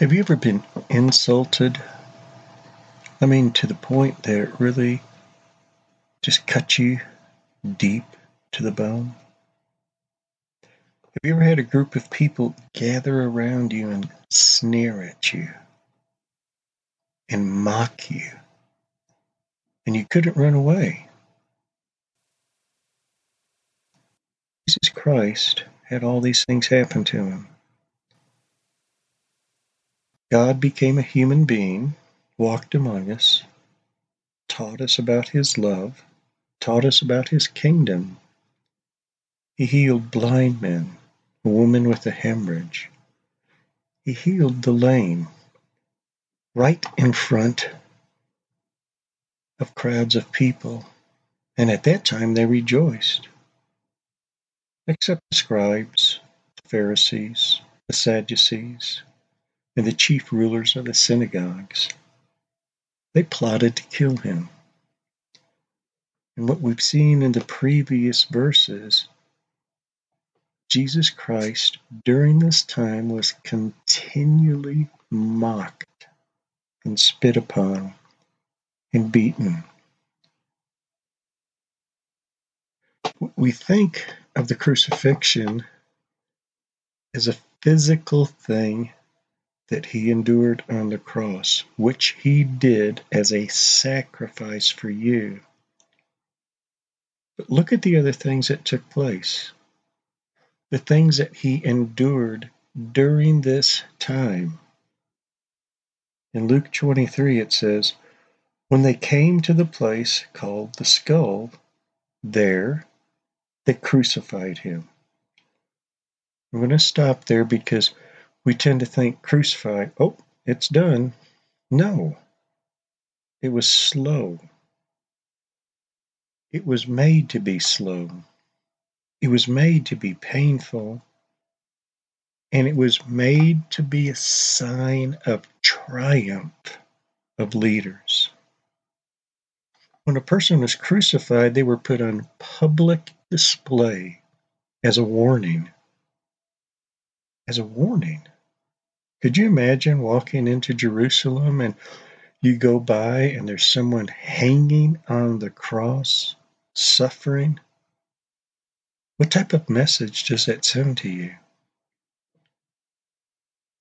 Have you ever been insulted? I mean, to the point that it really just cut you deep to the bone? Have you ever had a group of people gather around you and sneer at you and mock you and you couldn't run away? Jesus Christ had all these things happen to him. God became a human being, walked among us, taught us about his love, taught us about his kingdom. He healed blind men, a woman with a hemorrhage. He healed the lame right in front of crowds of people. And at that time they rejoiced, except the scribes, the Pharisees, the Sadducees, and the chief rulers of the synagogues. They plotted to kill him. And what we've seen in the previous verses, Jesus Christ during this time was continually mocked and spit upon and beaten. We think of the crucifixion as a physical thing that he endured on the cross, which he did as a sacrifice for you. But look at the other things that took place. The things that he endured during this time. In Luke 23, it says, When they came to the place called the skull, there they crucified him. I'm going to stop there because we tend to think crucify, oh, it's done. No, it was slow. It was made to be slow. It was made to be painful. And it was made to be a sign of triumph of leaders. When a person was crucified, they were put on public display as a warning as a warning. Could you imagine walking into Jerusalem and you go by and there's someone hanging on the cross, suffering? What type of message does that send to you?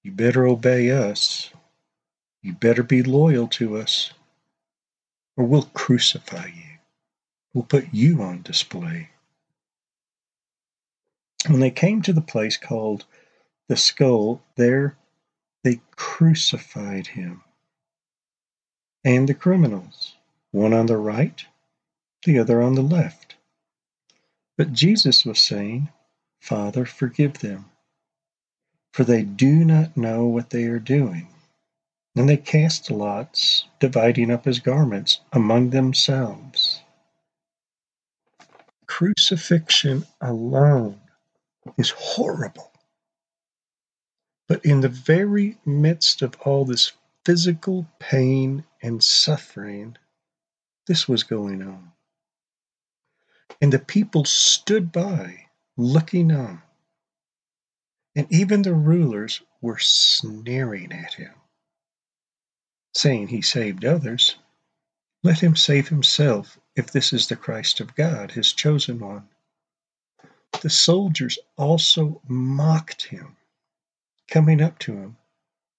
You better obey us. You better be loyal to us, or we'll crucify you. We'll put you on display. When they came to the place called the skull, there they crucified him. And the criminals, one on the right, the other on the left. But Jesus was saying, Father, forgive them, for they do not know what they are doing. And they cast lots, dividing up his garments among themselves. Crucifixion alone is horrible. But in the very midst of all this physical pain and suffering, this was going on. And the people stood by, looking on. And even the rulers were sneering at him, saying he saved others. Let him save himself if this is the Christ of God, his chosen one. The soldiers also mocked him coming up to him,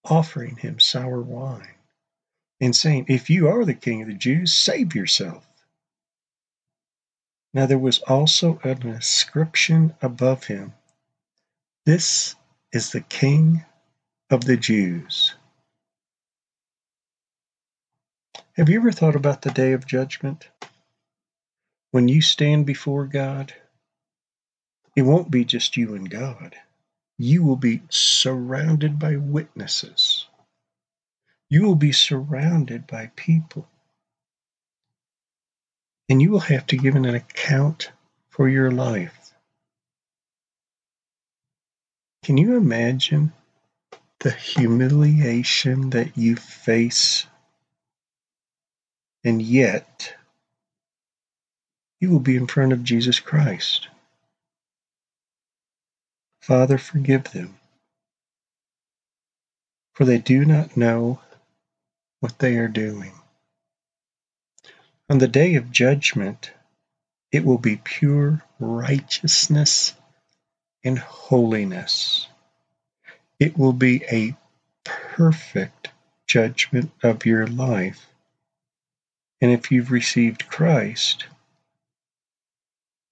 offering him sour wine, and saying, If you are the king of the Jews, save yourself. Now there was also an inscription above him This is the King of the Jews. Have you ever thought about the day of judgment? When you stand before God, it won't be just you and God you will be surrounded by witnesses. You will be surrounded by people. And you will have to give an account for your life. Can you imagine the humiliation that you face? And yet, you will be in front of Jesus Christ. Father, forgive them. for they do not know what they are doing. On the day of judgment, it will be pure righteousness and holiness. It will be a perfect judgment of your life. And if you've received Christ,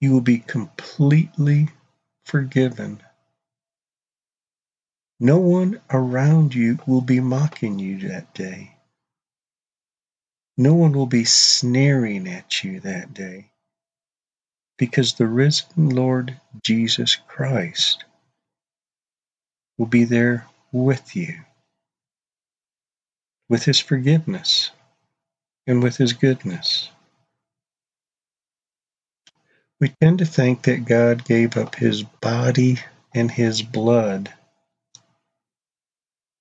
you will be completely forgiven. No one around you will be mocking you that day. No one will be sneering at you that day because the risen Lord Jesus Christ will be there with you, with his forgiveness and with his goodness. We tend to think that God gave up his body and his blood,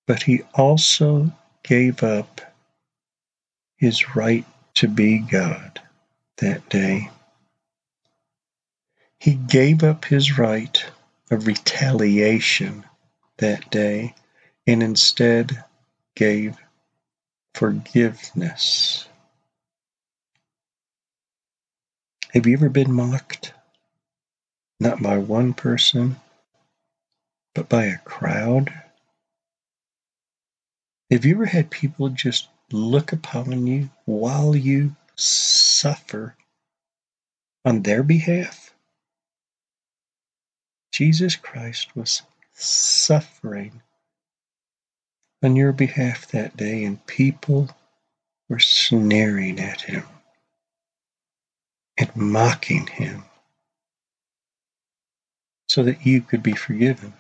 but he also gave up his right to be God that day. He gave up his right of retaliation that day and instead gave forgiveness. Have you ever been mocked? Not by one person, but by a crowd? Have you ever had people just look upon you while you suffer on their behalf? Jesus Christ was suffering on your behalf that day, and people were sneering at him and mocking him so that you could be forgiven.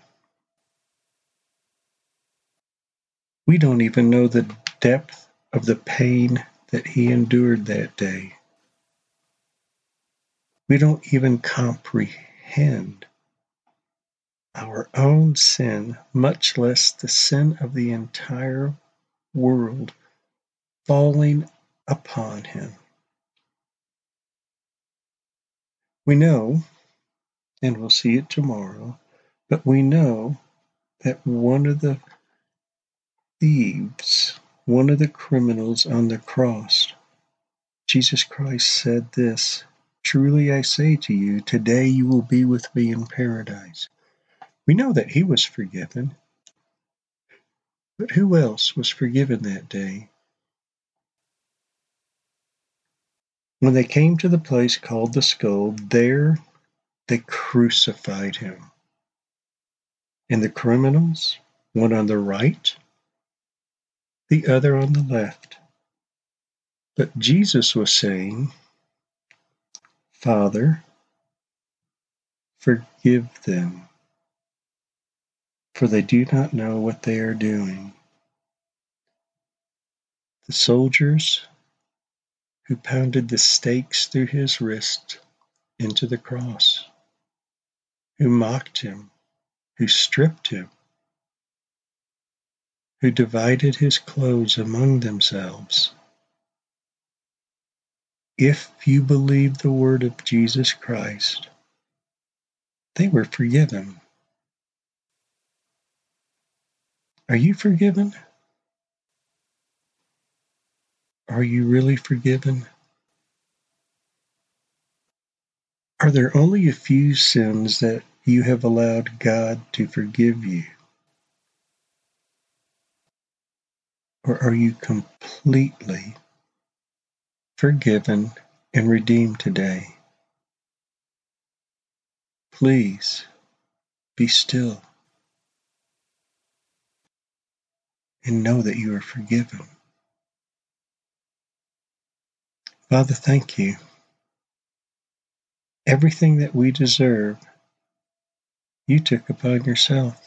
We don't even know the depth of the pain that he endured that day. We don't even comprehend our own sin, much less the sin of the entire world, falling upon him. We know, and we'll see it tomorrow, but we know that one of the thieves, one of the criminals on the cross, Jesus Christ said this Truly I say to you, today you will be with me in paradise. We know that he was forgiven. But who else was forgiven that day? When they came to the place called the skull, there they crucified him. And the criminals, one on the right, the other on the left. But Jesus was saying, Father, forgive them for they do not know what they are doing. The soldiers who pounded the stakes through his wrist into the cross, who mocked him, who stripped him, who divided his clothes among themselves. If you believe the word of Jesus Christ, they were forgiven. Are you forgiven? Are you really forgiven? Are there only a few sins that you have allowed God to forgive you? Or are you completely forgiven and redeemed today? Please be still. and know that you are forgiven. Father, thank you. Everything that we deserve, you took upon yourself.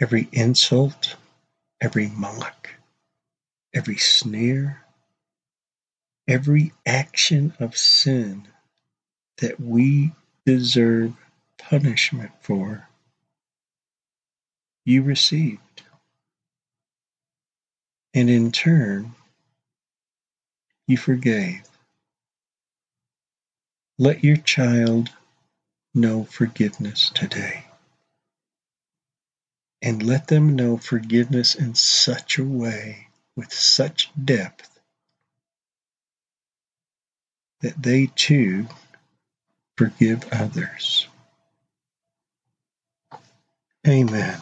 Every insult, every mock, every sneer, every action of sin that we deserve punishment for, you received and in turn, you forgave. Let your child know forgiveness today. And let them know forgiveness in such a way, with such depth, that they too forgive others. Amen.